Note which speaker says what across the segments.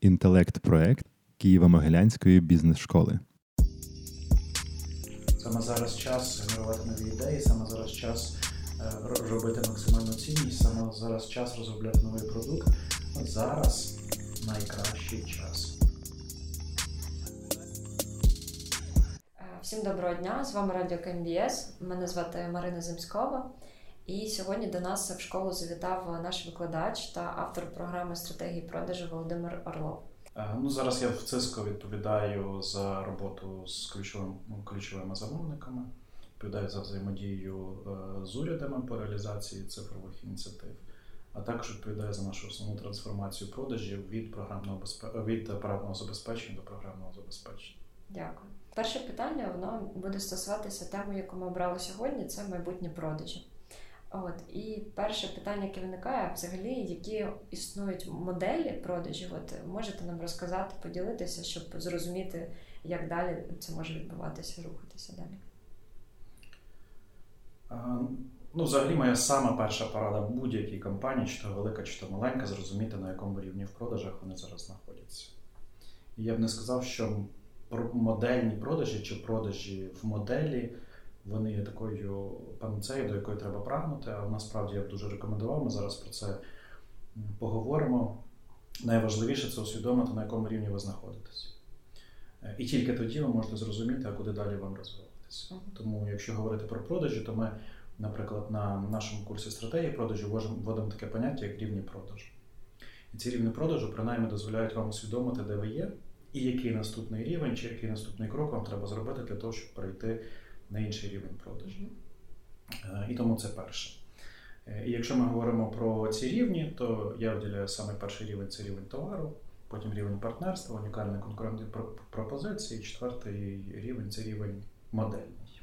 Speaker 1: інтелект-проект Києво-Могилянської бізнес-школи.
Speaker 2: Саме зараз час генерувати нові ідеї, саме зараз час е, робити максимальну цінність, саме зараз час розробляти новий продукт. Зараз найкращий час.
Speaker 3: Е, Всім доброго дня! З вами Радіо КМБС. Мене звати Марина Земськова. І сьогодні до нас в школу завітав наш викладач та автор програми стратегії продажу Володимир Орлов.
Speaker 2: Е, Ну, зараз я в Циско відповідаю за роботу з ключовим, ну, ключовими замовниками, відповідаю за взаємодію е, з урядами по реалізації цифрових ініціатив, а також відповідаю за нашу основну трансформацію продажів від програмного від апаратного забезпечення до програмного забезпечення.
Speaker 3: Дякую. Перше питання воно буде стосуватися теми, яку ми обрали сьогодні, це майбутні продажі. От і перше питання, яке виникає, взагалі, які існують моделі продажів. От можете нам розказати, поділитися, щоб зрозуміти, як далі це може відбуватися, рухатися далі.
Speaker 2: Е, Ну, взагалі, моя сама перша порада будь-якій компанії, чи то велика, чи то маленька, зрозуміти, на якому рівні в продажах вони зараз знаходяться. І я б не сказав, що модельні продажі чи продажі в моделі вони є такою панацеєю, до якої треба прагнути, але насправді я б дуже рекомендував. Ми зараз про це поговоримо. Найважливіше це усвідомити, на якому рівні ви знаходитесь. Е, І тільки тоді ви можете зрозуміти, а куди далі вам розвиватися. Тому, якщо говорити про продажі, то ми, наприклад, на нашому курсі стратегії продажу вводимо таке поняття, як рівні продажу. І ці рівні продажу принаймні дозволяють вам усвідомити, де ви є, і який наступний рівень, чи який наступний крок вам треба зробити для того, щоб перейти на інший рівень продажу. Е, І тому це перше. Е, І якщо ми говоримо про ці рівні, то я виділяю саме перший рівень це рівень товару, потім рівень партнерства, унікальної конкурентної про- пропозиції, четвертий рівень це рівень модельний.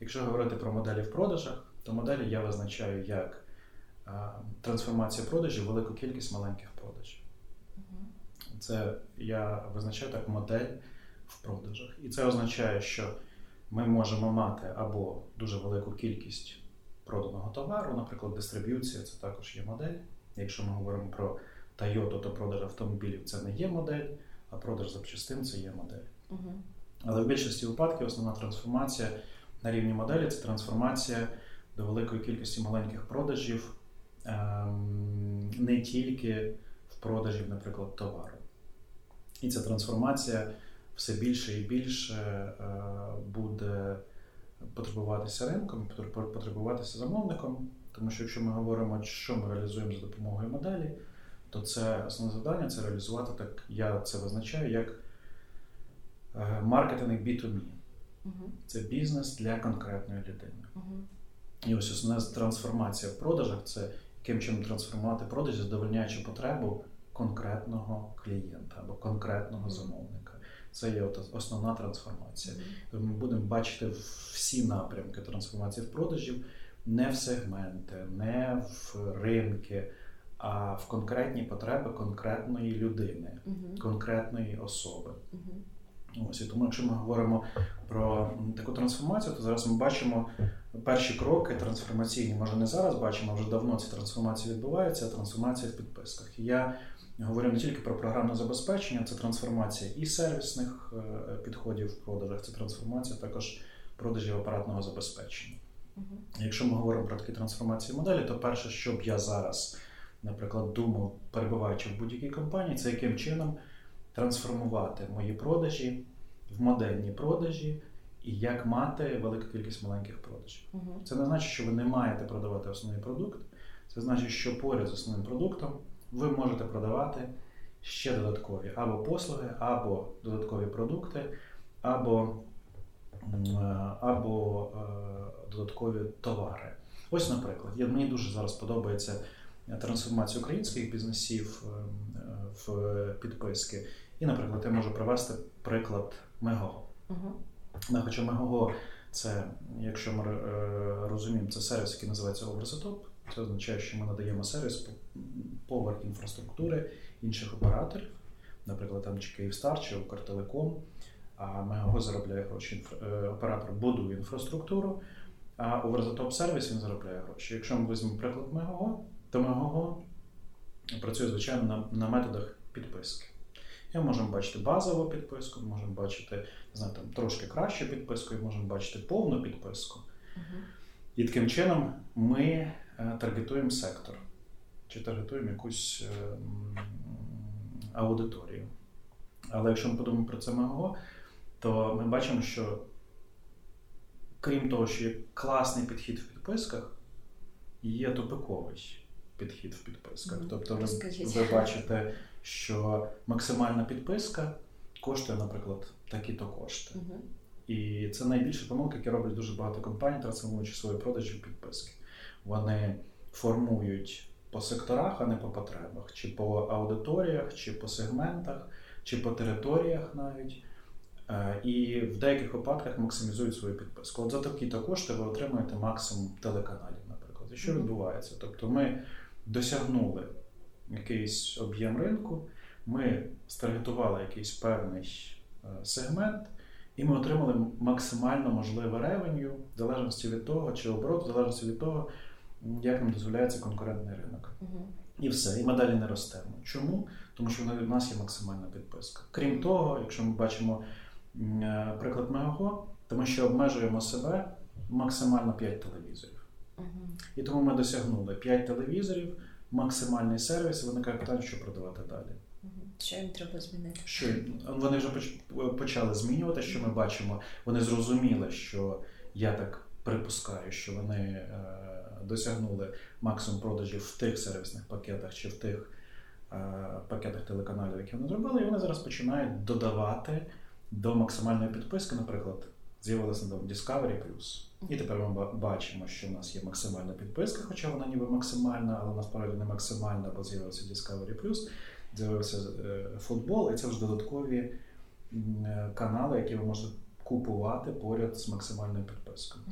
Speaker 2: Якщо говорити про моделі в продажах, то моделі я визначаю як е, трансформація продажів, велику кількість маленьких продажів. Це я визначаю так модель в продажах. І це означає, що ми можемо мати або дуже велику кількість проданого товару, наприклад, дистриб'юція це також є модель. Якщо ми говоримо про Toyota, то продаж автомобілів це не є модель, а продаж запчастин це є модель.
Speaker 3: Мгм.
Speaker 2: Але в більшості випадків основна трансформація на рівні моделі це трансформація до великої кількості маленьких продажів, ем, не тільки в продажі, наприклад, товару. І ця трансформація все більше і більше е, потребуватися ринком, потребуватися замовником. Тому що якщо ми говоримо, що ми реалізуємо за допомогою моделі, то це основне завдання це реалізувати так, я це визначаю як е, маркетинг B2B.
Speaker 3: Мгм.
Speaker 2: Це бізнес для конкретної людини.
Speaker 3: Мгм.
Speaker 2: І ось основна трансформація в продажах це яким чином трансформувати продажі, задовольняючи потребу конкретного клієнта або конкретного
Speaker 3: Мгм.
Speaker 2: замовника. Це є от основна трансформація. Тобто Ми будемо бачити всі напрямки трансформації в продажів, не в сегменти, не в ринки, а в конкретні потреби конкретної людини, конкретної особи. Ось і тому, якщо ми говоримо про таку трансформацію, то зараз ми бачимо перші кроки трансформаційні. Може, не зараз бачимо, а вже давно ці трансформації відбуваються, а трансформація в підписках. І я говорю не тільки про програмне забезпечення, це трансформація і сервісних е, підходів в продажах, це трансформація також продажів апаратного забезпечення.
Speaker 3: Мгм.
Speaker 2: Якщо ми говоримо про такі трансформації моделі, то перше, що б я зараз, наприклад, думав, перебуваючи в будь-якій компанії, це яким чином трансформувати мої продажі в модельні продажі і як мати велику кількість маленьких продажів.
Speaker 3: Мгм.
Speaker 2: Це не значить, що ви не маєте продавати основний продукт. Це значить, що поряд з основним продуктом ви можете продавати ще додаткові або послуги, або додаткові продукти, або, е, або е, додаткові товари. Ось, наприклад, я, мені дуже зараз подобається трансформація українських бізнесів е, е, в підписки. І, наприклад, я можу привести приклад Мегого. Хоча Мегого це, якщо ми е, розуміємо, це сервіс, який називається Over the Top. Це означає, що ми надаємо сервіс поверх інфраструктури інших операторів, наприклад, там чи Київстар, чи Укртелеком. А Мегого заробляє гроші. Е, Оператор будує інфраструктуру, а Over the Top сервіс він заробляє гроші. Якщо ми візьмемо приклад Мегого, то Мегого працює, звичайно, на, на методах підписки. І ми можемо бачити базову підписку, можемо бачити не знаю, там, трошки кращу підписку, і можемо бачити повну підписку.
Speaker 3: Мгм.
Speaker 2: І таким чином ми таргетуємо сектор чи таргетуємо якусь е, аудиторію. Але якщо ми подумаємо про це МГО, то ми бачимо, що крім того, що є класний підхід в підписках, є тупиковий підхід в підписках. Тобто ви, ви бачите, що максимальна підписка коштує, наприклад, такі-то кошти. І це найбільша помилка, яку роблять дуже багато компаній, трансформуючи свої продажі в підписки. Вони формують по секторах, а не по потребах, чи по аудиторіях, чи по сегментах, чи по територіях навіть. Е, І в деяких випадках максимізують свою підписку. От за такі-то кошти ви отримуєте максимум телеканалів, наприклад. І що відбувається? Тобто ми досягнули якийсь об'єм ринку, ми старгетували якийсь певний е, сегмент, і ми отримали максимально можливе ревеню, в залежності від того, чи оборот, в залежності від того, як нам дозволяється конкурентний ринок.
Speaker 3: Мгм.
Speaker 2: І все, і ми далі не ростемо. Чому? Тому що в нас є максимальна підписка. Крім того, якщо ми бачимо е, приклад Мегаго, то ми ще обмежуємо себе максимально 5 телевізорів.
Speaker 3: Мгм.
Speaker 2: І тому ми досягнули 5 телевізорів, максимальний сервіс, і виникає питання, що продавати далі.
Speaker 3: Що їм треба змінити?
Speaker 2: Що вони вже почали змінювати, що ми бачимо. Вони зрозуміли, що я так припускаю, що вони е, досягнули максимум продажів в тих сервісних пакетах чи в тих е, пакетах телеканалів, які вони зробили, і вони зараз починають додавати до максимальної підписки, наприклад. З'явилася недавно Discovery Plus. І тепер ми бачимо, що в нас є максимальна підписка, хоча вона ніби максимальна, але насправді не максимальна, бо з'явився Discovery Plus з'явився е, футбол, і це вже додаткові е, канали, які ви можете купувати поряд з максимальною підпискою.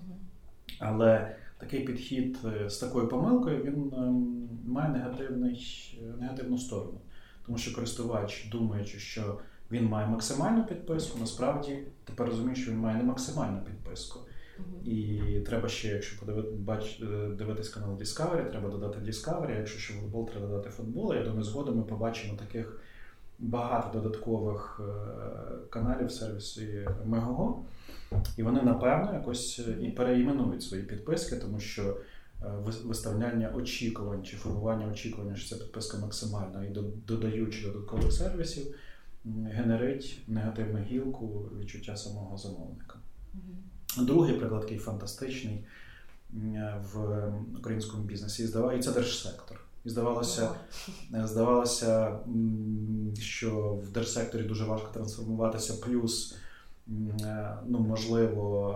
Speaker 2: Але такий підхід е, з такою помилкою він ем, має негативний, е, негативну сторону. Тому що користувач, думаючи, що він має максимальну підписку, насправді тепер розуміє, що він має не максимальну підписку. І треба ще, якщо подиви- бач, е, дивитись канал Discovery, треба додати Discovery, якщо ще футбол, треба додати футбол. Я думаю, згодом ми побачимо таких багато додаткових каналів в сервісі Мегаго. І вони, напевно, якось е, і переіменують свої підписки, тому що е, виставляння очікувань чи формування очікування, що ця підписка максимальна, і додаючи додаткових сервісів, генерить негативну гілку відчуття самого замовника.
Speaker 3: Мгм.
Speaker 2: Другий приклад, який фантастичний в українському бізнесі, і здава- держсектор. І здавалося, е, здавалося, що в держсекторі дуже важко трансформуватися, плюс, е, ну, можливо,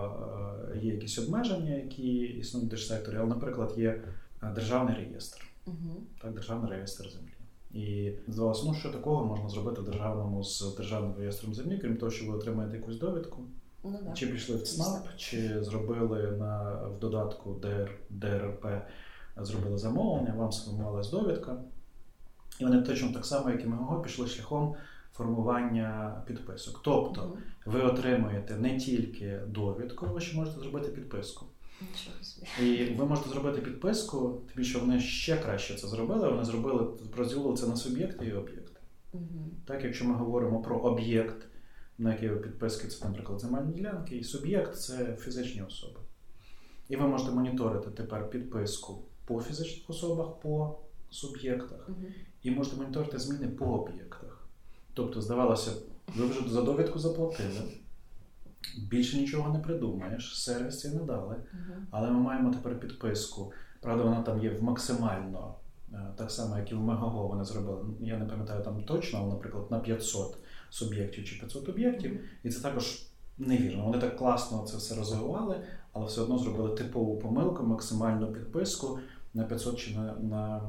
Speaker 2: е, є якісь обмеження, які існують в держсекторі, але, наприклад, є е, державний реєстр
Speaker 3: Мгм.
Speaker 2: так, державний реєстр землі. І здавалося, ну що такого можна зробити в державному з державним реєстром землі, крім того, що ви отримаєте якусь довідку,
Speaker 3: Ну да.
Speaker 2: чи пішли в ЦНАП, чи зробили на, в додатку ДР, ДРП, зробили замовлення, вам сформувалась довідка. І вони точно так само, як і МГО, пішли шляхом формування підписок. Тобто
Speaker 3: Мгм.
Speaker 2: ви отримуєте не тільки довідку, ви ще можете зробити підписку. І ви можете зробити підписку, тим більше вони ще краще це зробили. Вони зробили розділили це на суб'єкти і об'єкти.
Speaker 3: Мгм.
Speaker 2: Так, якщо ми говоримо про об'єкт, на який ви підписки, це, наприклад, земельні ділянки, і суб'єкт це фізичні особи. І ви можете моніторити тепер підписку по фізичних особах, по суб'єктах,
Speaker 3: Мгм.
Speaker 2: і можете моніторити зміни по об'єктах. Тобто, здавалося, ви вже за довідку заплатили, більше нічого не придумаєш, сервіс цей не дали. Але ми маємо тепер підписку. Правда, вона там є в максимально, е, так само, як і в Мегаго вони зробили. Я не пам'ятаю там точно, але, наприклад, на 500 суб'єктів чи 500 об'єктів. І це також невірно. Вони так класно це все розвивали, але все одно зробили типову помилку, максимальну підписку на 500 чи на, на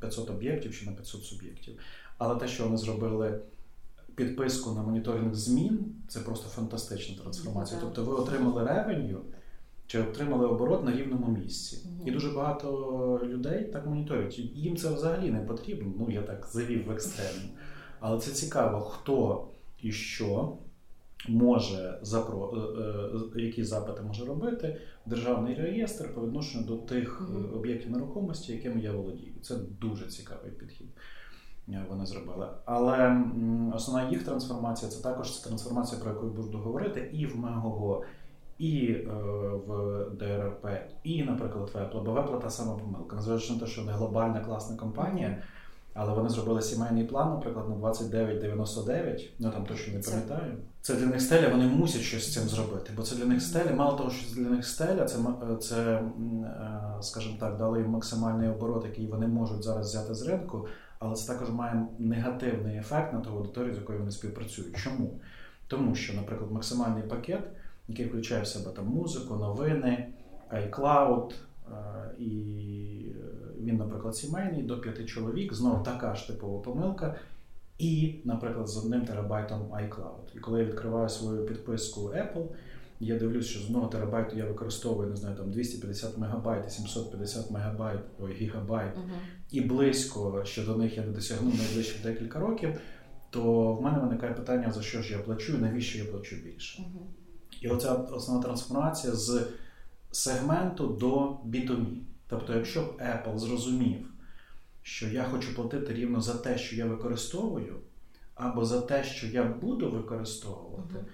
Speaker 2: 500 об'єктів чи на 500 суб'єктів. Але те, що вони зробили підписку на моніторинг змін, це просто фантастична трансформація.
Speaker 3: Ну.
Speaker 2: Тобто ви отримали ревеню чи отримали оборот на рівному місці. І дуже багато людей так моніторять. Їм це взагалі не потрібно. Ну я так завів в екстремум. Але це цікаво, хто і що може запро... е, е, які запити може робити державний реєстр по відношенню до тих
Speaker 3: Мгм.
Speaker 2: об'єктів нерухомості, якими я володію. Це дуже цікавий підхід. вони зробили. Але основна їх трансформація це також трансформація, про яку я буду говорити, і в Мегого, і в ДРП, і, наприклад, в Apple. Бо в Apple та сама помилка. Незважаючи на те, що вони глобальна класна компанія. Але вони зробили сімейний план, наприклад, на 29,99, ну там точно не пам'ятаю. Це для них стеля, вони мусять щось з цим зробити. Бо це для них стеля, мало того, що для них стеля, це, це е, скажімо так, дали їм максимальний оборот, який вони можуть зараз взяти з ринку, але це також має негативний ефект на ту аудиторію, з якою вони співпрацюють. Чому? Тому що, наприклад, максимальний пакет, який включає в себе там музику, новини, iCloud е, і він, наприклад, сімейний до п'яти чоловік, знову така ж типова помилка. І, наприклад, з одним терабайтом iCloud. І коли я відкриваю свою підписку Apple, я дивлюсь, що з одного терабайту я використовую не знаю, там 250 мегабайт, 750 мегабайт, ой, гігабайт, uh-huh. і близько, що до них я не досягну найближчих декілька років, то в мене виникає питання, за що ж я плачу і навіщо я плачу більше. Uh-huh. І оця основна трансформація з сегменту до B2B. Тобто, якщо б Apple зрозумів, що я хочу платити рівно за те, що я використовую, або за те, що я буду використовувати, uh-huh.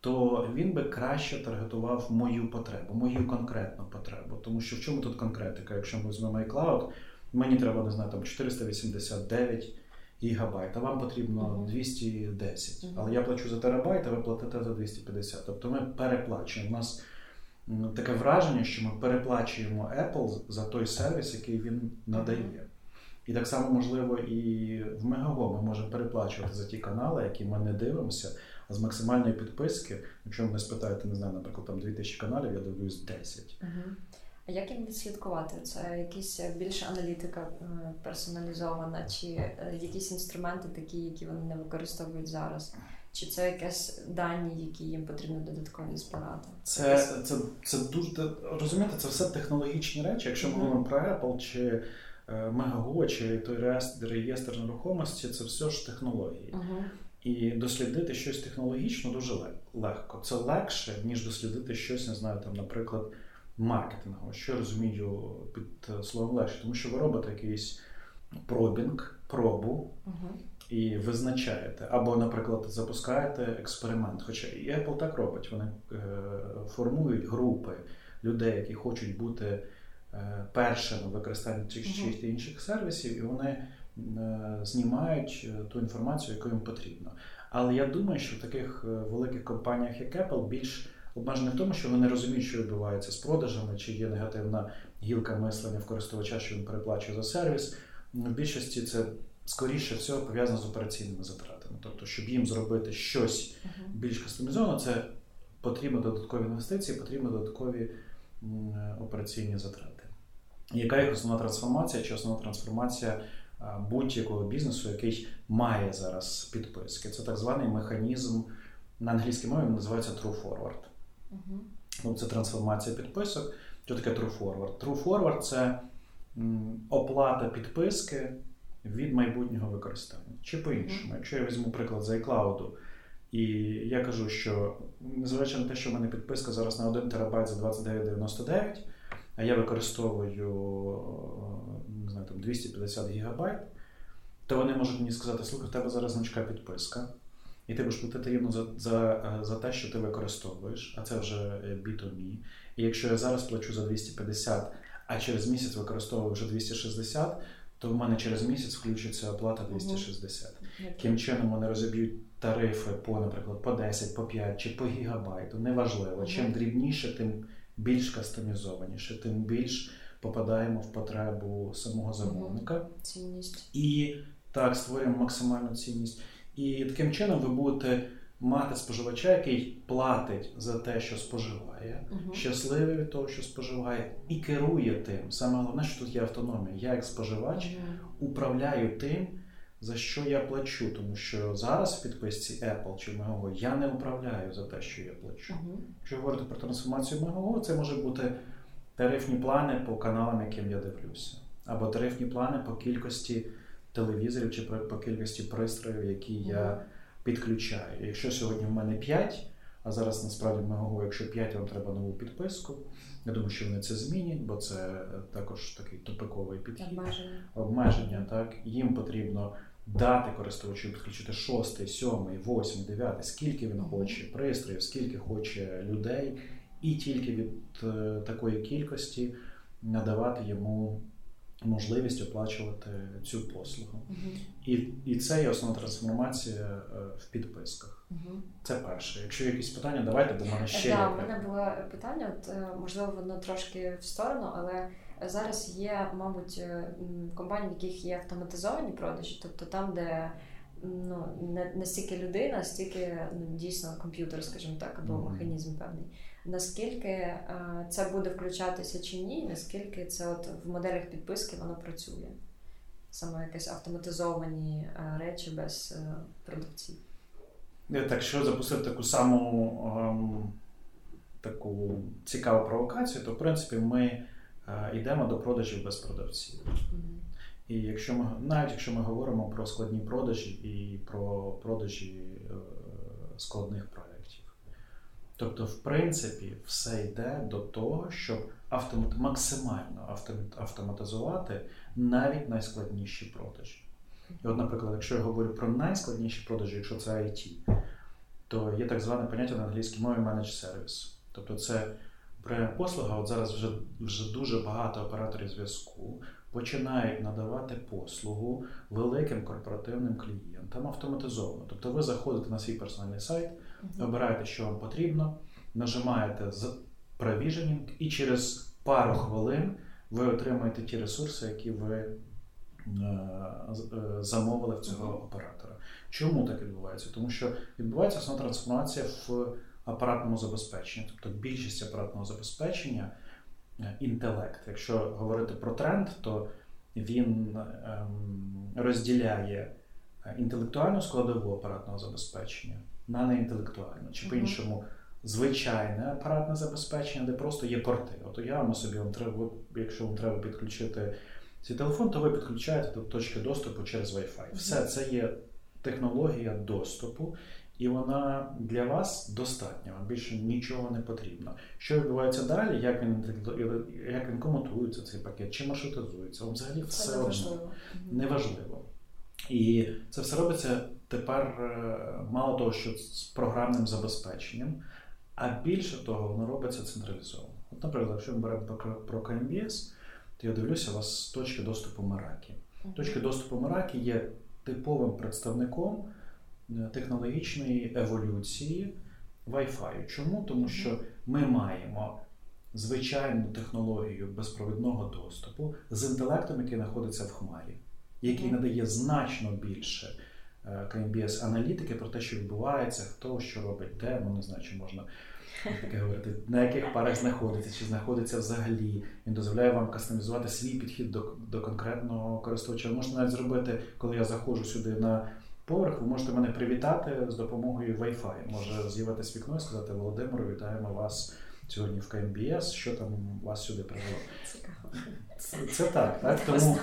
Speaker 2: то він би краще таргетував мою потребу, мою конкретну потребу. Тому що в чому тут конкретика? Якщо ми візьмемо iCloud, мені треба не знаю, там 489 гігабайт, а вам потрібно uh-huh. 210. Uh-huh. Але я плачу за терабайт, а ви платите за 250. Тобто ми переплачуємо. У нас таке враження, що ми переплачуємо Apple за той сервіс, який він надає. І так само можливо і в Мегаго ми можемо переплачувати за ті канали, які ми не дивимося. А з максимальної підписки, якщо мене спитаєте, не знаю, наприклад, там 2000 каналів, я дивлюсь 10.
Speaker 3: Угу. А як їм відслідкувати? Це якісь більше аналітика е, персоналізована, чи е, якісь інструменти, такі, які вони не використовують зараз? Чи це якісь дані, які їм потрібно додаткові збирати?
Speaker 2: Це це, це дуже розумієте, це все технологічні речі. Якщо ми говоримо про Apple чи е, Megago, чи той реєстр нерухомості, це все ж технології. uh І дослідити щось технологічно дуже легко. Це легше, ніж дослідити щось, не знаю, там, наприклад, маркетингове. Що я розумію під словом легше, тому що ви робите якийсь пробінг, пробу. uh і визначаєте. Або, наприклад, запускаєте експеримент. Хоча і Apple так робить. Вони е, формують групи людей, які хочуть бути е, першими в використанні цих чи інших сервісів, і вони е, знімають ту інформацію, яку їм потрібно. Але я думаю, що в таких великих компаніях, як Apple, більш обмежене в тому, що вони не розуміють, що відбувається з продажами, чи є негативна гілка мислення в користувача, що він переплачує за сервіс. В більшості це скоріше всього пов'язано з операційними затратами. Тобто, щоб їм зробити щось більш кастомізовано, це потрібно додаткові інвестиції, потрібні додаткові операційні затрати. Яка їх основна трансформація чи основна трансформація будь-якого бізнесу, який має зараз підписки? Це так званий механізм на англійській мові називається True Forward. Uh-huh. Ну, Це трансформація підписок. Що таке True Forward? True Forward це оплата підписки від майбутнього використання. Чи по-іншому, mm-hmm. якщо я візьму приклад з iCloud, і я кажу, що незважаючи на те, що в мене підписка зараз на 1 терабайт за 29,99, а я використовую не знаю, там 250 гігабайт, то вони можуть мені сказати, слухай, в тебе зараз значка підписка. І ти будеш платити рівно за за, за те, що ти використовуєш, а це вже B2B. І якщо я зараз плачу за 250, а через місяць використовую вже 260, то в мене через місяць включиться оплата 260. Угу. Тим чином вони розіб'ють тарифи по, наприклад, по 10, по 5 чи по гігабайту. Неважливо. Чим дрібніше, тим більш кастомізованіше, тим більш попадаємо в потребу самого замовника.
Speaker 3: Цінність.
Speaker 2: І так створюємо максимальну цінність. І таким чином ви будете мати споживача, який платить за те, що споживає, uh-huh. щасливий від того, що споживає, і керує тим. Саме головне, що тут є автономія. Я, як споживач, uh-huh. управляю тим, за що я плачу. Тому що зараз в підписці Apple чи Megogo я не управляю за те, що я плачу. Uh-huh. Якщо говорити про трансформацію Megogo, це може бути тарифні плани по каналам, яким я дивлюся, або тарифні плани по кількості телевізорів чи по кількості пристроїв, які я підключаю. Якщо сьогодні в мене 5, а зараз насправді говоримо, якщо 5, вам треба нову підписку. Я думаю, що вони це змінять, бо це також такий тупиковий підхід.
Speaker 3: Обмеження.
Speaker 2: Обмеження, так. Їм потрібно дати користувачу підключити шостий, сьомий, восьмий, дев'ятий, скільки він хоче пристроїв, скільки хоче людей, і тільки від е, такої кількості надавати йому можливість оплачувати цю послугу.
Speaker 3: Мгм.
Speaker 2: І, і це є основна трансформація е, в підписках.
Speaker 3: Мгм.
Speaker 2: Це перше. Якщо є якісь питання, давайте, бо мене ще
Speaker 3: Так,
Speaker 2: є.
Speaker 3: у мене було питання, от е, можливо, воно трошки в сторону, але зараз є, мабуть, е, компанії, в яких є автоматизовані продажі, тобто там, де ну, не, не стільки людина, стільки ну, дійсно комп'ютер, скажімо так, або механізм певний. Наскільки е, це буде включатися чи ні, наскільки це от в моделях підписки воно працює? Саме якісь автоматизовані е, речі без е, продавців.
Speaker 2: Е, Так, що запустити таку саму ем, таку цікаву провокацію, то в принципі ми йдемо до продажів без продавців. І якщо ми навіть якщо ми говоримо про складні продажі і про продажі е, складних проєктів. Тобто, в принципі, все йде до того, щоб автомат, максимально автомат, автоматизувати навіть найскладніші продажі. І от, наприклад, якщо я говорю про найскладніші продажі, якщо це IT, то є так зване поняття на англійській мові managed service. Тобто це послуга, от зараз вже, вже дуже багато операторів зв'язку починають надавати послугу великим корпоративним клієнтам автоматизовано. Тобто ви заходите на свій персональний сайт, обираєте, що вам потрібно, нажимаєте з Provisioning, і через пару хвилин ви отримаєте ті ресурси, які ви е, е, замовили в цього оператора. Чому так відбувається? Тому що відбувається основна трансформація в апаратному забезпеченні. Тобто більшість апаратного забезпечення е, інтелект. Якщо говорити про тренд, то він ем, розділяє е, інтелектуальну складову апаратного забезпечення на неінтелектуальну, чи по-іншому звичайне апаратне забезпечення, де просто є порти. От уявимо собі, вам треба, якщо вам треба підключити цей телефон, то ви підключаєте до точки доступу через Wi-Fi. Все це є технологія доступу, і вона для вас достатня, вам більше нічого не потрібно. Що відбувається далі, як він, як він комутується цей пакет, чи маршрутизується, вам взагалі все одно
Speaker 3: неважливо.
Speaker 2: І це все робиться тепер е, мало того, що з програмним забезпеченням, а більше того, воно робиться централізовано. От, наприклад, якщо ми беремо про- KMBS, то я дивлюся, у вас точки доступу.
Speaker 3: Мгм.
Speaker 2: Точки доступу Meraki є типовим представником технологічної еволюції Wi-Fi. Чому? Тому що ми маємо звичайну технологію безпровідного доступу з інтелектом, який знаходиться в хмарі, який надає значно більше е, KMBS аналітики про те, що відбувається, хто що робить, де, ну не знаю, чи можна таке говорити, на яких парах знаходиться, чи знаходиться взагалі. Він дозволяє вам кастомізувати свій підхід до, до конкретного користувача. Можете навіть зробити, коли я заходжу сюди на поверх, ви можете мене привітати з допомогою Wi-Fi. Може з'явитись вікно і сказати Володимир, вітаємо вас сьогодні в КМБС, що там вас сюди привело.
Speaker 3: Цікаво.
Speaker 2: Це, це так, так? Тому,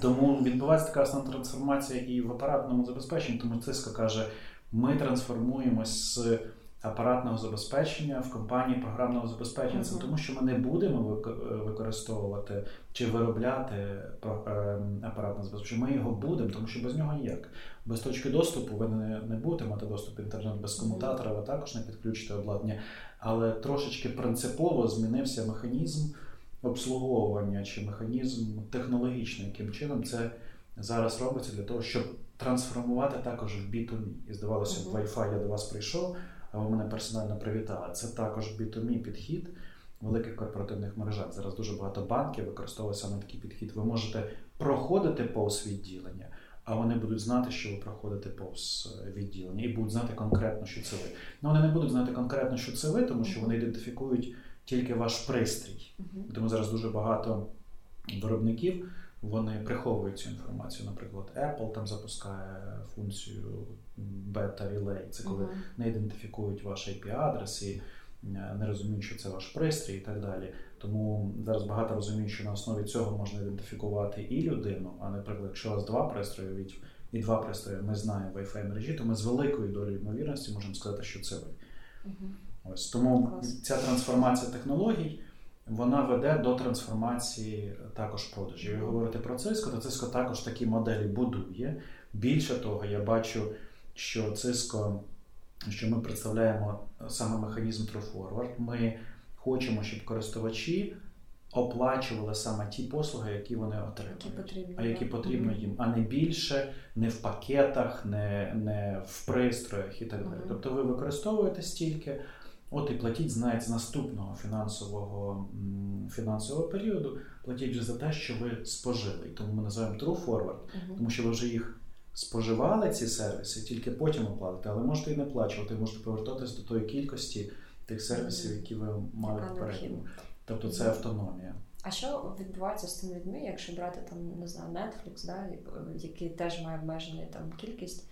Speaker 2: тому відбувається така основна трансформація і в апаратному забезпеченні. Тому Циско каже, ми трансформуємось з апаратного забезпечення в компанії програмного забезпечення. Це тому, що ми не будемо вик- використовувати чи виробляти ем, апаратне забезпечення. Ми його будемо, тому що без нього ніяк. Без точки доступу ви не, не будете мати доступ в інтернет без комутатора, ви також не підключите обладнання. Але трошечки принципово змінився механізм обслуговування чи механізм технологічний, яким чином це зараз робиться для того, щоб трансформувати також в B2B. І здавалося б. Wi-Fi я до вас прийшов, а ви мене персонально привітали. Це також B2B підхід великих корпоративних мережах. Зараз дуже багато банків використовує саме такий підхід. Ви можете проходити повз відділення. А вони будуть знати, що ви проходите повз е, відділення, і будуть знати конкретно, що це ви. Ну вони не будуть знати конкретно, що це ви, тому що вони ідентифікують тільки ваш пристрій. Тому зараз дуже багато виробників вони приховують цю інформацію. Наприклад, Apple там запускає функцію Beta Relay. Це коли
Speaker 3: Мгм.
Speaker 2: не ідентифікують ваш IP-адрес і е, не розуміють, що це ваш пристрій і так далі. Тому зараз багато розуміють, що на основі цього можна ідентифікувати і людину. А наприклад, якщо у вас два пристрої від і два пристрої, ми знаємо Wi-Fi мережі, то ми з великою долею ймовірності можемо сказати, що це ви.
Speaker 3: Мгм.
Speaker 2: Ось тому
Speaker 3: Клас.
Speaker 2: ця трансформація технологій вона веде до трансформації також продажів. Ви говорите про Cisco, то Cisco також такі моделі будує. Більше того, я бачу, що Cisco, що ми представляємо саме механізм True Forward, Ми хочемо, щоб користувачі оплачували саме ті послуги, які вони отримують,
Speaker 3: які потрібні,
Speaker 2: а які потрібно їм, а не більше, не в пакетах, не не в пристроях і так далі. Тобто ви використовуєте стільки, от і платіть, знаєте, з наступного фінансового фінансового періоду, платіть вже за те, що ви спожили. І тому ми називаємо True Forward, тому що ви вже їх. Споживали ці сервіси, тільки потім оплатите, але можете і не плачувати, можете повертатись до тої кількості тих сервісів, які ви мали попередньо. Тобто це автономія.
Speaker 3: А що відбувається з тими людьми, якщо брати там, не знаю, Netflix, да, який теж має обмежену там кількість?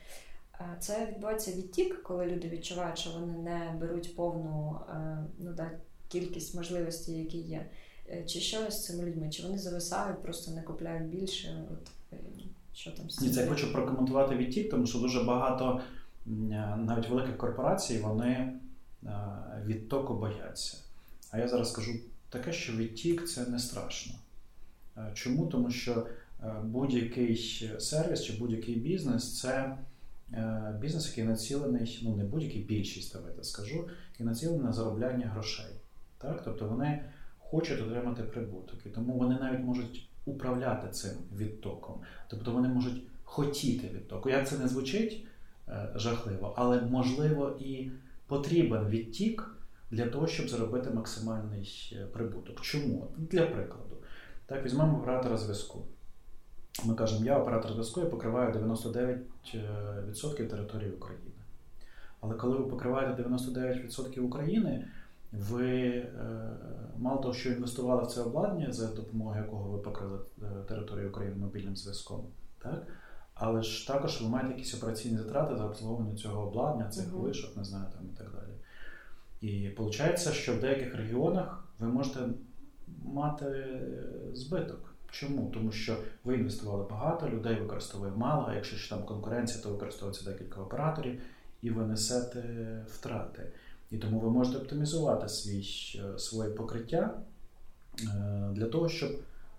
Speaker 3: Це відбувається відтік, коли люди відчувають, що вони не беруть повну е, ну, да, кількість можливостей, які є. Е, чи що з цими людьми? Чи вони зависають, просто не купляють більше? От, е, що там
Speaker 2: Ні, це я хочу прокоментувати відтік, тому що дуже багато навіть великих корпорацій вони відтоку бояться. А я зараз скажу таке, що відтік це не страшно. Чому? Тому що будь-який сервіс чи будь-який бізнес це бізнес, який націлений, ну не будь-який більшість, давайте скажу, який націлений на заробляння грошей. Так? Тобто вони хочуть отримати прибуток, і тому вони навіть можуть управляти цим відтоком. Тобто вони можуть хотіти відтоку. Як це не звучить жахливо, але можливо і потрібен відтік для того, щоб заробити максимальний е, прибуток. Чому? Для прикладу. Так, візьмемо оператора зв'язку. Ми кажемо, я оператор зв'язку, я покриваю 99% території України. Але коли ви покриваєте 99% України, ви е, мало того, що інвестували в це обладнання, за допомогою якого ви покрили е, територію України мобільним зв'язком, так? але ж також ви маєте якісь операційні затрати за обслуговування цього обладнання, цих uh-huh. вишок, не знаю, там і так далі. І виходить, що в деяких регіонах ви можете мати збиток. Чому? Тому що ви інвестували багато, людей використовує мало, а якщо ще там конкуренція, то використовується декілька операторів, і ви несете втрати. І тому ви можете оптимізувати свій, своє покриття е, для того, щоб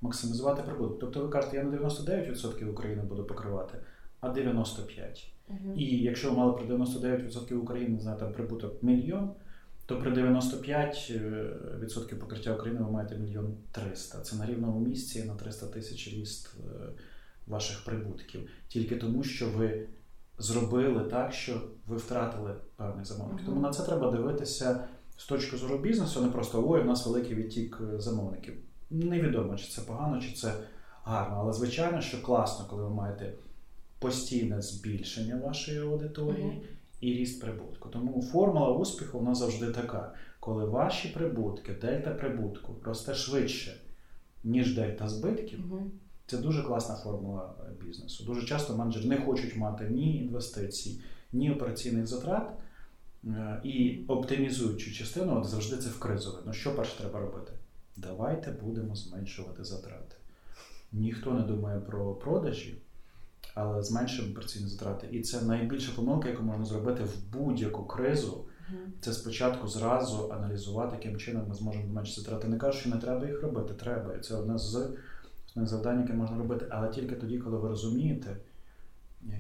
Speaker 2: максимізувати прибуток. Тобто ви кажете, я на 99% України буду покривати, а 95%. Угу. І якщо ви мали при 99% України, знаєте, прибуток мільйон то при 95% покриття України ви маєте мільйон 300. Це на рівному місці на 300 тисяч ріст е, ваших прибутків. Тільки тому, що ви зробили так, що ви втратили певних замовників. Тому на це треба дивитися з точки зору бізнесу, не просто ой, у нас великий відтік е, замовників. Невідомо, чи це погано, чи це гарно. Але звичайно, що класно, коли ви маєте постійне збільшення вашої аудиторії і ріст прибутку. Тому формула успіху вона завжди така, коли ваші прибутки, дельта прибутку росте швидше, ніж дельта збитків. Угу. Це дуже класна формула бізнесу. Дуже часто менеджери не хочуть мати ні інвестицій, ні операційних затрат е, і оптимізуючу частину, от завжди це в кризу. Ну що перше треба робити? Давайте будемо зменшувати затрати. Ніхто не думає про продажі але зменшуємо операційні затрати. І це найбільша помилка, яку можна зробити в будь-яку кризу. Це спочатку зразу аналізувати, яким чином ми зможемо зменшити затрати. Не кажу, що не треба їх робити, треба. І це одне з основних завдань, яке можна робити, але тільки тоді, коли ви розумієте,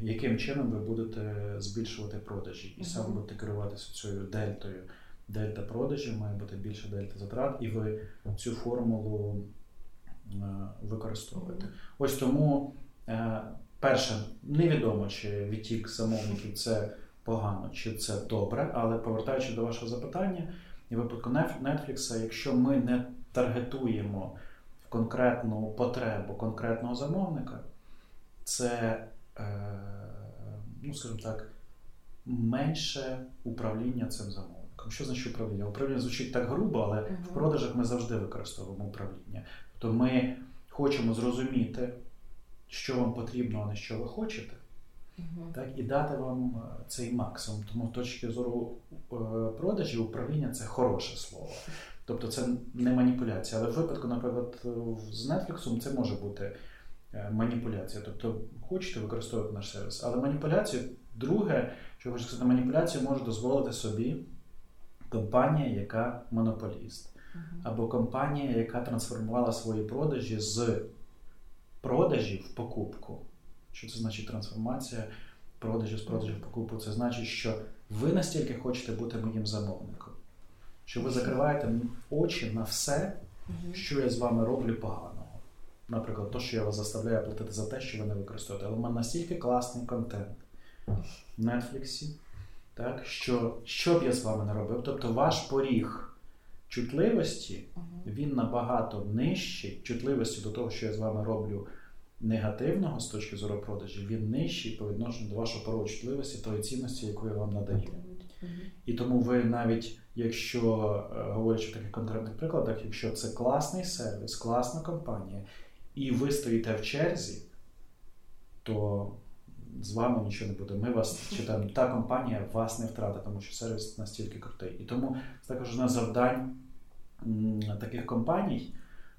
Speaker 2: яким чином ви будете збільшувати продажі, і саме будете керуватися цією дельтою. Дельта продажів має бути більше дельта затрат, і ви цю формулу е, використовуєте. Ось тому е, Перше, невідомо, чи відтік замовників це погано, чи це добре, але повертаючи до вашого запитання, і випадку Netflix, якщо ми не таргетуємо конкретну потребу конкретного замовника, це, е, ну скажімо так, менше управління цим замовником. Що значить управління? Управління звучить так грубо, але uh-huh. в продажах ми завжди використовуємо управління. Тобто ми хочемо зрозуміти що вам потрібно, а не що ви хочете, uh так, і дати вам е, цей максимум. Тому з точки зору е, продажів управління це хороше слово. Тобто це не маніпуляція. Але в випадку, наприклад, з Netflix це може бути е, маніпуляція. Тобто, хочете використовувати наш сервіс. Але маніпуляцію, друге, що хочу сказати, маніпуляцію може дозволити собі компанія, яка монополіст, або компанія, яка трансформувала свої продажі з продажі в покупку. Що це значить трансформація продажів з продажів покупу? Це значить, що ви настільки хочете бути моїм замовником, що ви закриваєте очі на все, що я з вами роблю поганого. Наприклад, то, що я вас заставляю платити за те, що ви не використовуєте. Але в мене настільки класний контент в Netflix, так, що що б я з вами не робив, тобто ваш поріг чутливості, він набагато нижчий, чутливості до того, що я з вами роблю негативного з точки зору продажі, він нижчий по відношенню до вашого порогу чутливості тої цінності, яку я вам надаю. І тому ви навіть, якщо е, говорячи в таких конкретних прикладах, якщо це класний сервіс, класна компанія, і ви стоїте в черзі, то з вами нічого не буде. Ми вас чи там та компанія вас не втратить, тому що сервіс настільки крутий. І тому це також одне завдань таких компаній.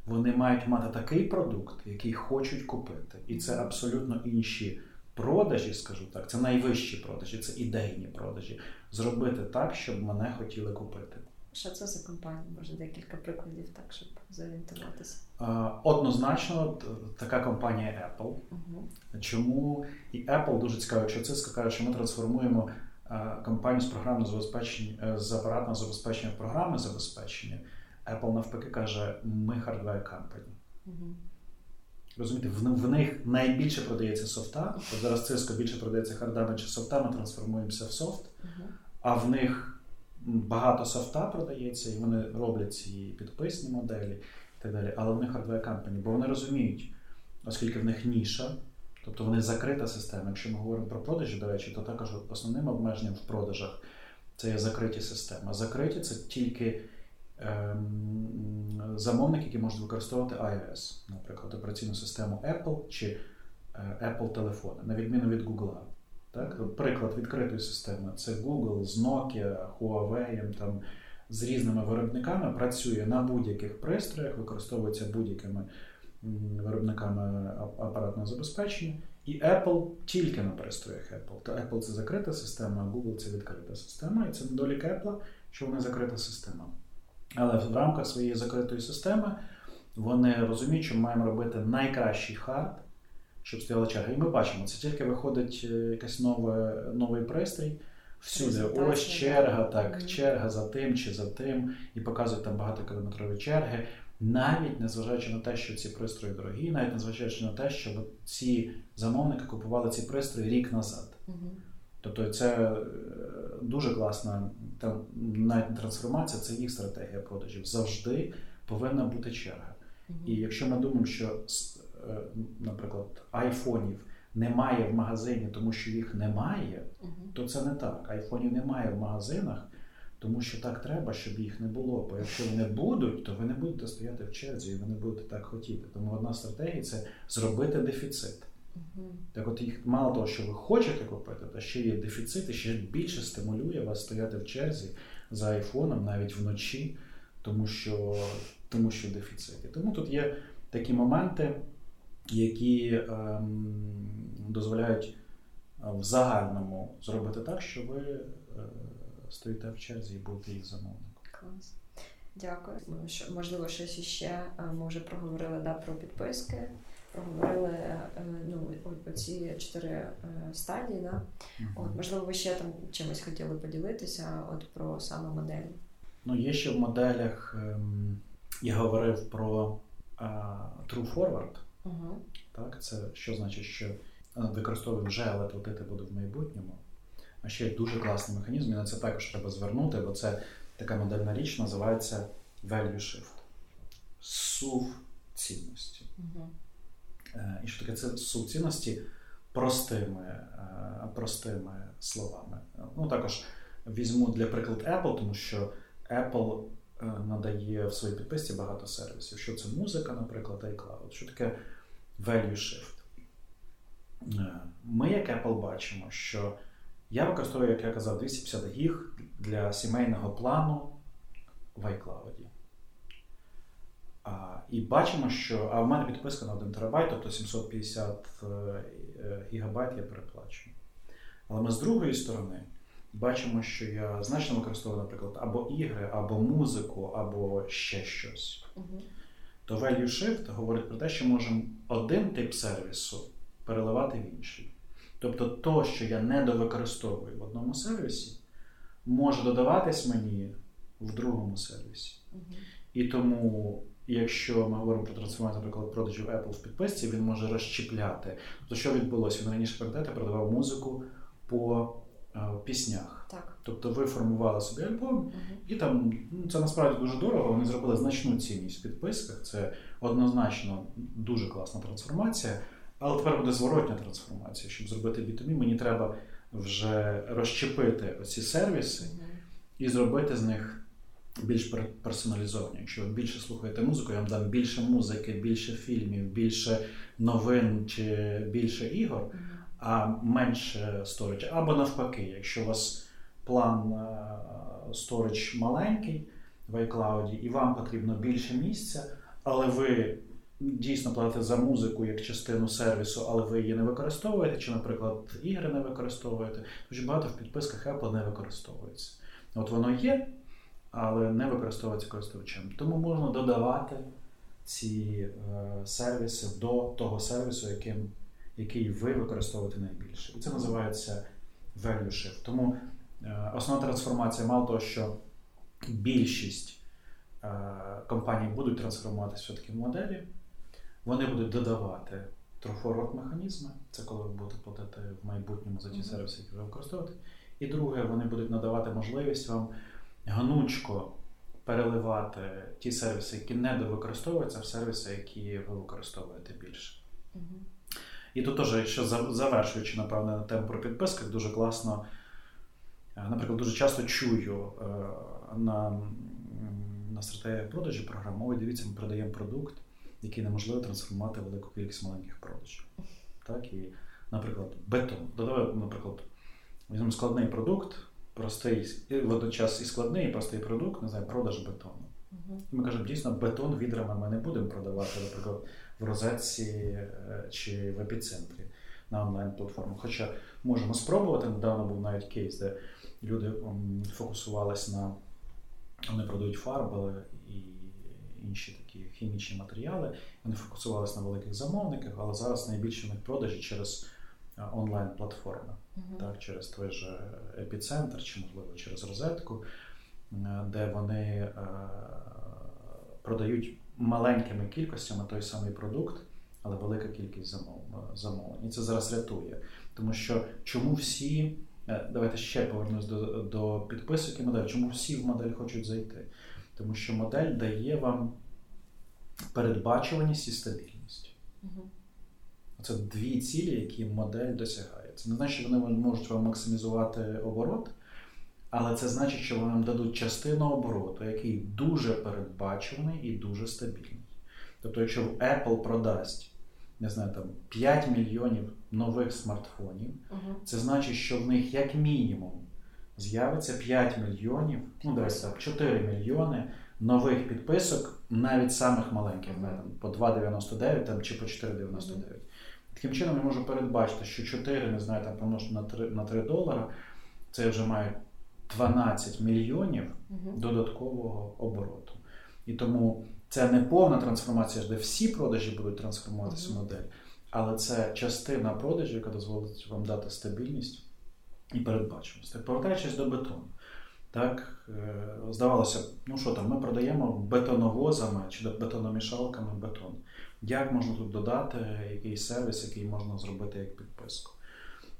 Speaker 2: Вони мають мати такий продукт, який хочуть купити. І це абсолютно інші продажі, скажу так, це найвищі продажі, це ідейні продажі. Зробити так, щоб мене хотіли купити.
Speaker 3: Що це за компанія? Може декілька прикладів, так, щоб зорієнтуватися?
Speaker 2: Однозначно, така компанія Apple. Угу. Чому і Apple дуже цікаво, якщо це каже, що ми трансформуємо компанію з програмного забезпечення з апаратного забезпечення в програми забезпечення. Apple навпаки каже, ми hardware company. Угу. Розумієте, в, в них найбільше продається софта. Зараз Cisco більше продається хардами чи софта, ми трансформуємося в софт, угу. а в них багато софта продається, і вони роблять ці підписні моделі і так далі. Але в них hardware company, бо вони розуміють, оскільки в них ніша, тобто вони закрита система. Якщо ми говоримо про продажі, до речі, то також основним обмеженням в продажах це є закриті системи. Закриті це тільки. Ем, замовники, які можуть використовувати iOS, наприклад, операційну систему Apple чи е, Apple телефони, на відміну від Google. Так? Приклад відкритої системи це Google з Nokia, Huawei, там, з різними виробниками працює на будь-яких пристроях, використовується будь-якими виробниками апаратного забезпечення. І Apple тільки на пристроях Apple. То Apple це закрита система, а Google це відкрита система. І це недолік Apple, що вона закрита система. Але в рамках своєї закритої системи вони розуміють, що ми маємо робити найкращий хард, щоб стояла черга. І ми бачимо, це тільки виходить е, якийсь новий, новий пристрій. Всюди, ось черга, так, черга за тим чи за тим, і показують там багатокілометрові черги, навіть незважаючи на те, що ці пристрої дорогі, навіть незважаючи на те, що ці замовники купували ці пристрої рік назад. Тобто це е, дуже класна навіть трансформація, це їх стратегія продажів. Завжди повинна бути черга. І якщо ми думаємо, що, наприклад, айфонів немає в магазині, тому що їх немає, mm-hmm. то це не так. Айфонів немає в магазинах, тому що так треба, щоб їх не було. Бо якщо вони будуть, то ви не будете стояти в черзі, і ви не будете так хотіти. Тому одна стратегія це зробити дефіцит. Угу. Так от їх мало того, що ви хочете купити, та ще є дефіцит, і ще більше стимулює вас стояти в черзі за айфоном навіть вночі, тому що тому що дефіцит. І тому тут є такі моменти, які ем, дозволяють е, в загальному зробити так, що ви е, стоїте в черзі і будете їх замовником.
Speaker 3: Клас. Дякую. Можливо, щось іще е, ми вже проговорили да, про підписки проговорили ну, оці чотири стадії. Да? От, Можливо, ви ще там чимось хотіли поділитися от про саме модель.
Speaker 2: Ну, є ще в моделях, ем, я говорив про True Forward. Угу. Так, Це що значить, що використовую вже, але платити буду в майбутньому. А ще дуже класний механізм, і на це також треба звернути, бо це така модельна річ, називається Value Shift. Сув цінності. Угу. Е, і що таке це суцінності простими е, простими словами. Ну, Також візьму для приклад Apple, тому що Apple е, надає в своїй підписці багато сервісів. Що це музика, наприклад, iCloud. Що таке value shift? Ми, як Apple, бачимо, що я використовую, як я казав, 250 гіг для сімейного плану в iCloud. А, І бачимо, що а в мене підписка на 1 терабайт, тобто 750 е, е, гігабайт я переплачую. Але ми з другої сторони бачимо, що я значно використовую, наприклад, або ігри, або музику, або ще щось. Угу. То Value Shift говорить про те, що можемо один тип сервісу переливати в інший. Тобто, то, що я недовикористовую в одному сервісі, може додаватись мені в другому сервісі. І тому, якщо ми говоримо про трансформацію, наприклад, продажів Apple в підписці, він може розчіпляти. Тобто, що відбулося? Він раніше пам'ятаєте, продавав музику по е, піснях. Тобто ви формували собі альбом,
Speaker 3: Угу.
Speaker 2: і там ну, це насправді дуже дорого. Вони зробили значну цінність в підписках. Це однозначно дуже класна трансформація. Але тепер буде зворотня трансформація. Щоб зробити B2B, мені треба вже розчепити оці сервіси і зробити з них більш персоналізовані. Якщо ви більше слухаєте музику, я вам дам більше музики, більше фільмів, більше новин чи більше ігор, а менше storage. Або навпаки, якщо у вас план storage маленький в iCloud, і вам потрібно більше місця, але ви дійсно платите за музику як частину сервісу, але ви її не використовуєте, чи, наприклад, ігри не використовуєте, дуже багато в підписках Apple не використовується. От воно є, але не використовується користувачем. Тому можна додавати ці е, сервіси до того сервісу, яким, який ви використовуєте найбільше. І це називається value shift. Тому е, основна трансформація, мало того, що більшість е, компаній будуть трансформуватися все-таки в моделі, вони будуть додавати трохорот механізми, це коли ви будете платити в майбутньому за ті сервіси, які ви використовуєте. І друге, вони будуть надавати можливість вам гнучко переливати ті сервіси, які не довикористовуються, в сервіси, які ви використовуєте більше. І тут теж, якщо завершуючи, напевне, на тему про підписках, дуже класно. Е, Наприклад, дуже часто чую е, на, на стратегіях продажі програм, ой, дивіться, ми продаємо продукт, який неможливо трансформувати в велику кількість маленьких продажів. Так, і, наприклад, бетон. Додавай, наприклад, візьмемо складний продукт, простий, водночас і складний, і простий продукт, не знаю, продаж бетону. І ми кажемо, дійсно, бетон відрами ми не будемо продавати, наприклад, в розетці е, чи в епіцентрі на онлайн-платформах. Хоча можемо спробувати. Недавно був навіть кейс, де люди м, фокусувалися на вони продають фарби і інші такі хімічні матеріали. Вони фокусувалися на великих замовниках, але зараз найбільше в них продажі через е, онлайн-платформи так, через той же епіцентр, чи, можливо, через розетку, е, де вони е, продають маленькими кількостями той самий продукт, але велика кількість замов, замовлень. І це зараз рятує. Тому що чому всі, давайте ще повернусь до, до підписок і моделі, чому всі в модель хочуть зайти? Тому що модель дає вам передбачуваність і стабільність. Це дві цілі, які модель досягає. Це не значить, що вони можуть вам максимізувати оборот, але це значить, що вони вам дадуть частину обороту, який дуже передбачуваний і дуже стабільний. Тобто, якщо Apple продасть, не знаю, там 5 мільйонів нових смартфонів, це значить, що в них як мінімум з'явиться 5 мільйонів, ну десь так, 4 мільйони нових підписок, навіть самих маленьких, не, там, по 2,99 там, чи по 4,99. Таким чином я можу передбачити, що 4, не знаю, там помножити на 3, на 3 долара, це вже має 12 мільйонів додаткового обороту. І тому це не повна трансформація, де всі продажі будуть трансформуватися в модель, але це частина продажів, яка дозволить вам дати стабільність і передбачуваність. Так, повертаючись до бетону. Так, е, здавалося, ну що там, ми продаємо бетоновозами чи бетономішалками бетон. Як можна тут додати якийсь сервіс, який можна зробити як підписку?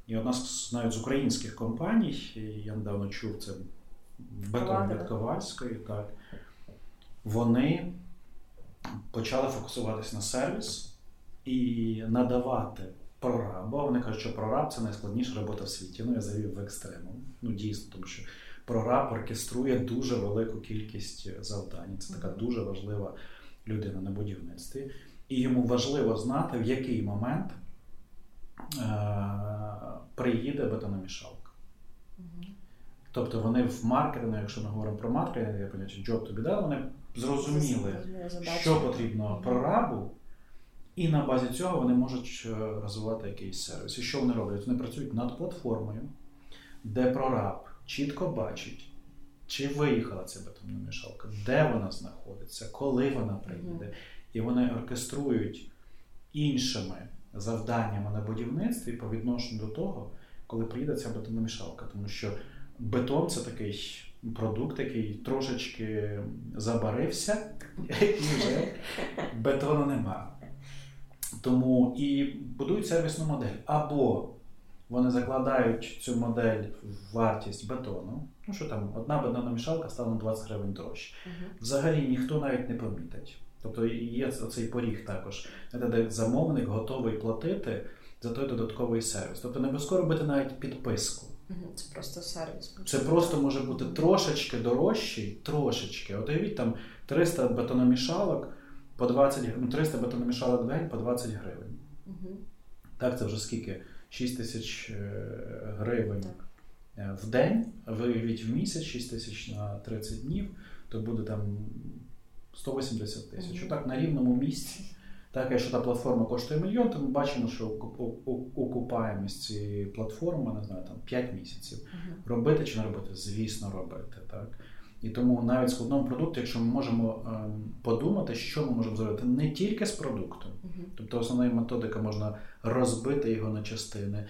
Speaker 2: І одна з навіть з українських компаній, я недавно чув це бетон від? Ковальської, так, вони почали фокусуватись на сервіс і надавати прораб. Бо вони кажуть, що прораб це найскладніша робота в світі. Ну, я завів в екстремум. Ну, дійсно, тому що прораб оркеструє дуже велику кількість завдань. Це така дуже важлива людина на будівництві. І йому важливо знати, в який момент е- приїде бетономішалка. Тобто вони в маркетингу, якщо ми говоримо про маркетинг, я поняття job to be done, вони зрозуміли, що потрібно прорабу, і на базі цього вони можуть е, розвивати якийсь сервіс. І що вони роблять? Вони працюють над платформою, де прораб чітко бачить, чи виїхала ця бетономішалка, де вона знаходиться, коли вона приїде. І вони оркеструють іншими завданнями на будівництві по відношенню до того, коли приїде ця бетономішалка. Тому що бетон це такий продукт, який трошечки забарився, і вже бетону нема. Тому і будують сервісну модель. Або вони закладають цю модель в вартість бетону, ну що там одна бетономішалка стала на 20 гривень дорожче. Взагалі ніхто навіть не помітить. Тобто є оцей поріг також, де замовник готовий платити за той додатковий сервіс. Тобто не обов'язково робити навіть підписку.
Speaker 3: Це просто сервіс.
Speaker 2: Це просто може бути трошечки дорожчий, трошечки. От уявіть там 300 бетономішалок по 20 ну, 300 бетономішалок в день по 20 гривень.
Speaker 3: Угу.
Speaker 2: Так, це вже скільки? 6 тисяч е, гривень
Speaker 3: Так.
Speaker 2: Е, в день, виявіть в місяць 6 тисяч на 30 днів, то буде там 180 тисяч.
Speaker 3: Мгм.
Speaker 2: Отак на рівному місці. Так, якщо та платформа коштує мільйон, то ми бачимо, що оку- оку- окупаємість цієї платформи, не знаю, там 5 місяців.
Speaker 3: Угу.
Speaker 2: Робити чи не робити? Звісно, робити. Так? І тому навіть в складному продукті, якщо ми можемо ем, подумати, що ми можемо зробити не тільки з продуктом,
Speaker 3: Угу.
Speaker 2: тобто основна методика можна розбити його на частини,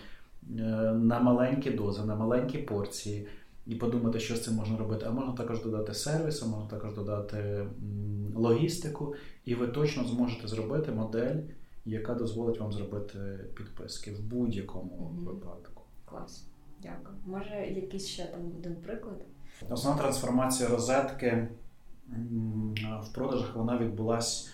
Speaker 2: е, на маленькі дози, на маленькі порції, і подумати, що з цим можна робити. А можна також додати сервіс, а можна також додати логістику, і ви точно зможете зробити модель, яка дозволить вам зробити підписки в будь-якому
Speaker 3: Мгм.
Speaker 2: випадку.
Speaker 3: Клас. Дякую. Може, якийсь ще там один приклад?
Speaker 2: Основна трансформація розетки в продажах вона відбулася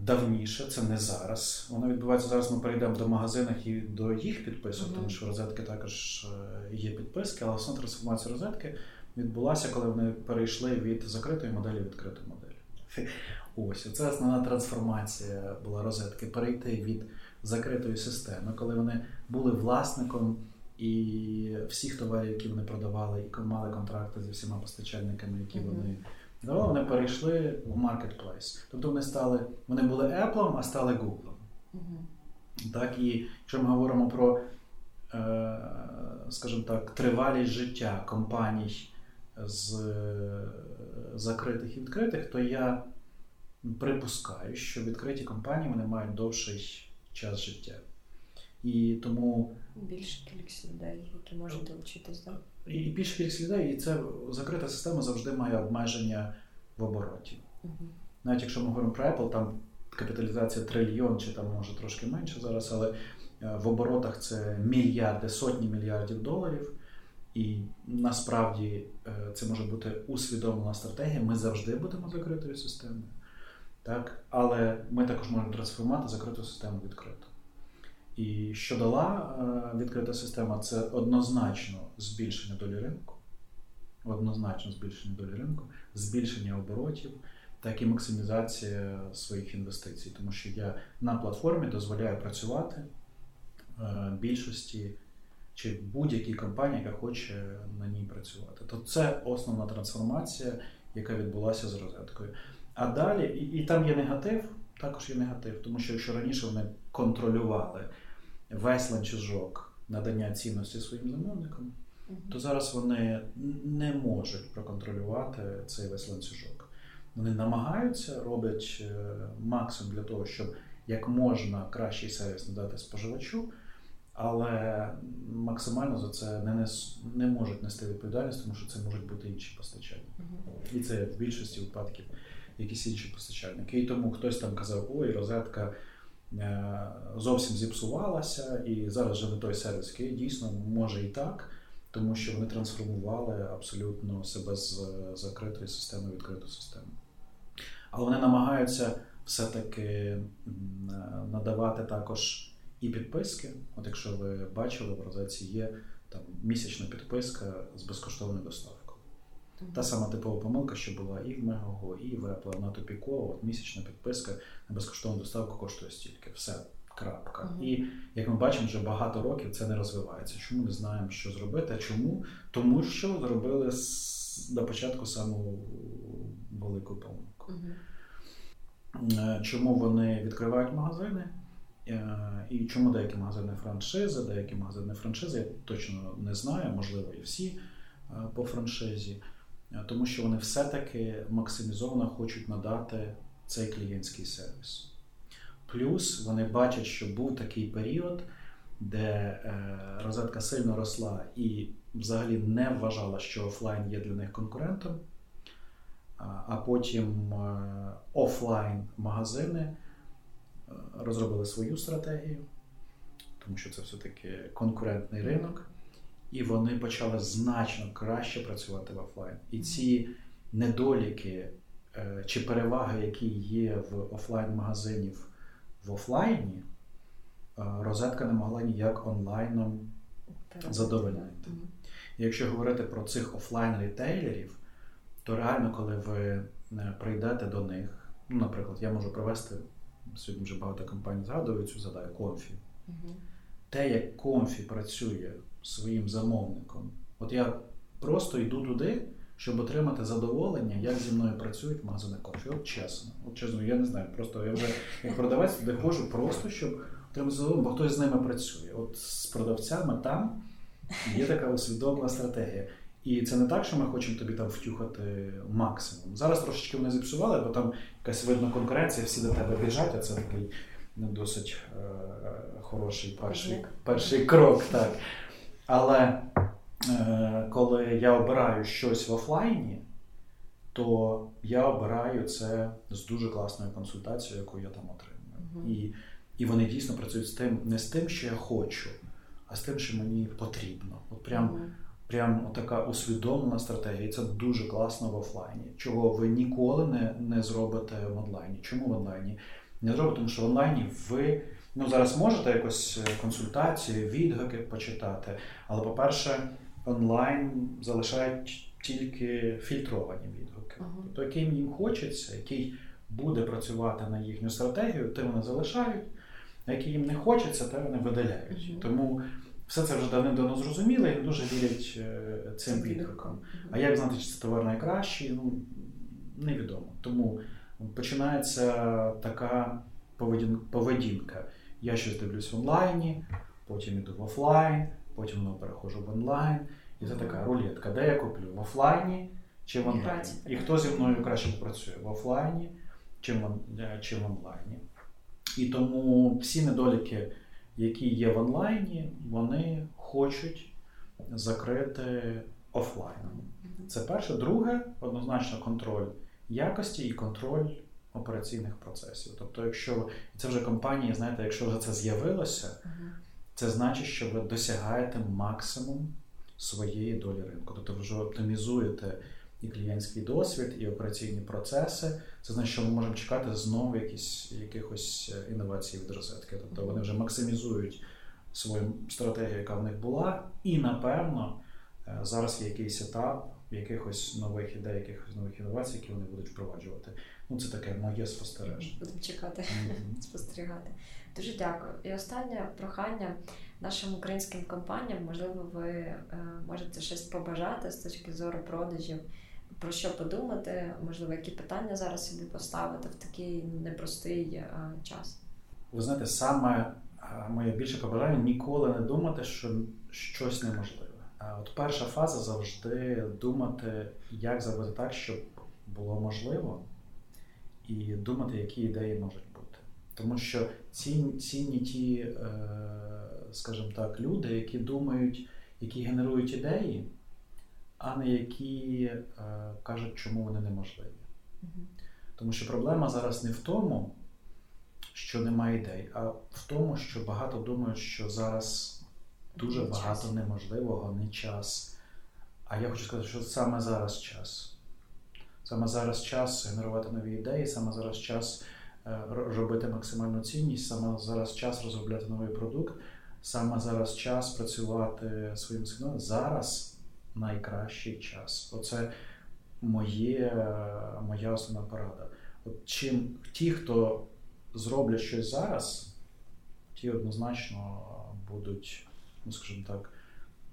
Speaker 2: давніше, це не зараз. Вона відбувається зараз. Ми перейдемо до магазинів і до їх підписок,
Speaker 3: Мгм.
Speaker 2: тому що в розетки також е, є підписки, але основна трансформація розетки відбулася, коли вони перейшли від закритої моделі в відкриту модель. Ось це основна трансформація була розетки. Перейти від закритої системи, коли вони були власником і всіх товарів, які вони продавали, і мали контракти зі всіма постачальниками, які
Speaker 3: Мгм.
Speaker 2: вони давали, вони перейшли в маркетплейс. Тобто вони стали, вони були Apple, а стали Google.
Speaker 3: Угу.
Speaker 2: Так, і якщо ми говоримо про, е, скажімо так, тривалість життя компаній з закритих і відкритих, то я припускаю, що відкриті компанії вони мають довший час життя. І тому
Speaker 3: Більша кількість людей, які можуть долучитись, так?
Speaker 2: І більше кількість людей, і це закрита система завжди має обмеження в обороті.
Speaker 3: Угу.
Speaker 2: Навіть якщо ми говоримо про Apple, там капіталізація трильйон, чи там може трошки менше зараз, але е, в оборотах це мільярди, сотні мільярдів доларів. І насправді е, це може бути усвідомлена стратегія. Ми завжди будемо закритою системою. Так? Але ми також можемо трансформувати закриту систему відкриту. І що дала е, відкрита система, це однозначно збільшення долі ринку, однозначно збільшення долі ринку, збільшення оборотів, так і максимізація своїх інвестицій. Тому що я на платформі дозволяю працювати е, більшості чи будь-якій компанії, яка хоче на ній працювати. То це основна трансформація, яка відбулася з розеткою. А далі, і, і там є негатив, також є негатив, тому що якщо раніше вони контролювали весь ланцюжок надання цінності своїм замовникам, то зараз вони не можуть проконтролювати цей весь ланцюжок. Вони намагаються, роблять е, максимум для того, щоб як можна кращий сервіс надати споживачу, але максимально за це не, нес, не можуть нести відповідальність, тому що це можуть бути інші постачальники.
Speaker 3: Угу.
Speaker 2: І це в більшості випадків якісь інші постачальники. І тому хтось там казав, ой, розетка зовсім зіпсувалася, і зараз не той сервіс, який дійсно може і так, тому що вони трансформували абсолютно себе з закритої системи в відкриту систему. Але вони намагаються все-таки е, надавати також і підписки. От якщо ви бачили, в розетці є там місячна підписка з безкоштовною доставкою. Та сама типова помилка, що була і в Мегаго, і в Apple, вона тупікова, от місячна підписка на безкоштовну доставку коштує стільки. Все, крапка.
Speaker 3: Мгм.
Speaker 2: І як ми бачимо, вже багато років це не розвивається. Чому не знаємо, що зробити? А чому? Тому що зробили на початку саму велику помилку. Е, Чому вони відкривають магазини? Е, І чому деякі магазини франшизи, деякі магазини франшизи, я точно не знаю, можливо, і всі е, по франшизі, тому що вони все-таки максимізовано хочуть надати цей клієнтський сервіс. Плюс вони бачать, що був такий період, де е, розетка сильно росла і взагалі не вважала, що офлайн є для них конкурентом. А потім е, офлайн-магазини е, розробили свою стратегію, тому що це все-таки конкурентний ринок, і вони почали значно краще працювати в офлайн. І ці недоліки е, чи переваги, які є в офлайн-магазинів в офлайні, розетка не могла ніяк онлайном задовольнити. І якщо говорити про цих офлайн-рітейлерів, то реально, коли ви е, прийдете до них, ну, наприклад, я можу провести, сьогодні вже багато компаній згадують цю задаю конфі. Угу. Те, як конфі працює своїм замовником, от я просто йду туди, щоб отримати задоволення, як зі мною працюють магазини конфі. От чесно, от чесно, я не знаю. Просто я вже як продавець туди ходжу просто, щоб отримати задоволення, бо хтось з ними працює. От з продавцями там є така усвідомлена стратегія. І це не так, що ми хочемо тобі там втюхати максимум. Зараз трошечки вони зіпсували, бо там якась видна конкуренція, всі до тебе біжать, а це такий не досить е- хороший перший перший крок. так. Але е- коли я обираю щось в офлайні, то я обираю це з дуже класною консультацією, яку я там отримую. uh І і вони дійсно працюють з тим, не з тим, що я хочу, а з тим, що мені потрібно. От прям. uh прям така усвідомлена стратегія. І це дуже класно в офлайні, чого ви ніколи не не зробите в онлайні. Чому в онлайні? Не зробите, тому що в онлайні ви ну, зараз можете якось е, консультації, відгуки почитати, але, по-перше, онлайн залишають тільки фільтровані відгуки. Uh-huh. Тобто, яким їм хочеться, який буде працювати на їхню стратегію, те вони залишають, а який їм не хочеться, те вони видаляють. Uh-huh. Тому все це вже давним-давно зрозуміло і дуже вірять е, цим відгукам. А як знати, чи це товар найкращий, ну невідомо. Тому починається така поведінка. Я щось дивлюсь в онлайні, потім йду в офлайн, потім знову переходжу в онлайн. І це така рулетка. Де я куплю? В офлайні чи в онлайні? І хто зі мною краще працює? В офлайні чи в е, онлайні? І тому всі недоліки які є в онлайні, вони хочуть закрити офлайном. Це перше. Друге, однозначно, контроль якості і контроль операційних процесів. Тобто, якщо це вже компанії, знаєте, якщо вже це з'явилося, це значить, що ви досягаєте максимум своєї долі ринку. Тобто ви вже оптимізуєте і клієнтський досвід, і операційні процеси. Це значить, що ми можемо чекати знову якісь, якихось е, інновацій від розетки. Тобто вони вже максимізують свою стратегію, яка в них була, і напевно е, зараз є якийсь етап якихось нових ідей, якихось нових інновацій, які вони будуть впроваджувати. Ну, це таке моє спостереження.
Speaker 3: Будемо чекати, mm-hmm. спостерігати. Дуже дякую. І останнє прохання нашим українським компаніям, можливо, ви е, можете щось побажати з точки зору продажів про що подумати, можливо, які питання зараз собі поставити в такий непростий е, час.
Speaker 2: Ви знаєте, саме е, моє більше побажання ніколи не думати, що щось неможливе. От перша фаза завжди думати, як зробити так, щоб було можливо, і думати, які ідеї можуть бути. Тому що цінні, цінні ті, е, скажімо так, люди, які думають, які генерують ідеї а не які е, кажуть, чому вони неможливі. Угу. Тому що проблема зараз не в тому, що немає ідей, а в тому, що багато думають, що зараз дуже багато неможливого, не час. А я хочу сказати, що саме зараз час. Саме зараз час генерувати нові ідеї, саме зараз час е, робити максимальну цінність, саме зараз час розробляти новий продукт, саме зараз час працювати своїм сигналом. Зараз найкращий час. Оце моє, моя основна порада. От чим ті, хто зроблять щось зараз, ті однозначно будуть, ну скажімо так,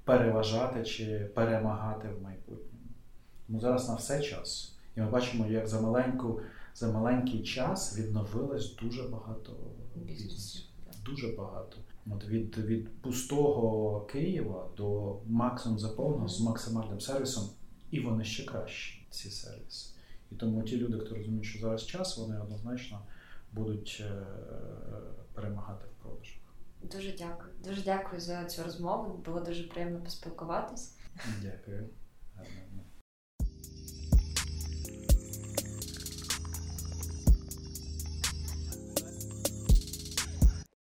Speaker 2: переважати чи перемагати в майбутньому. Тому зараз на все час. І ми бачимо, як за маленьку, за маленький час відновилось дуже багато бізнесів. Дуже багато. От Від від пустого Києва до максимум заповненого з максимальним сервісом, і вони ще кращі, ці сервіси. І тому ті люди, хто розуміють, що зараз час, вони однозначно будуть е, перемагати в продажах.
Speaker 3: Дуже дякую. Дуже дякую за цю розмову. Було дуже приємно поспілкуватись.
Speaker 2: Дякую. Гарного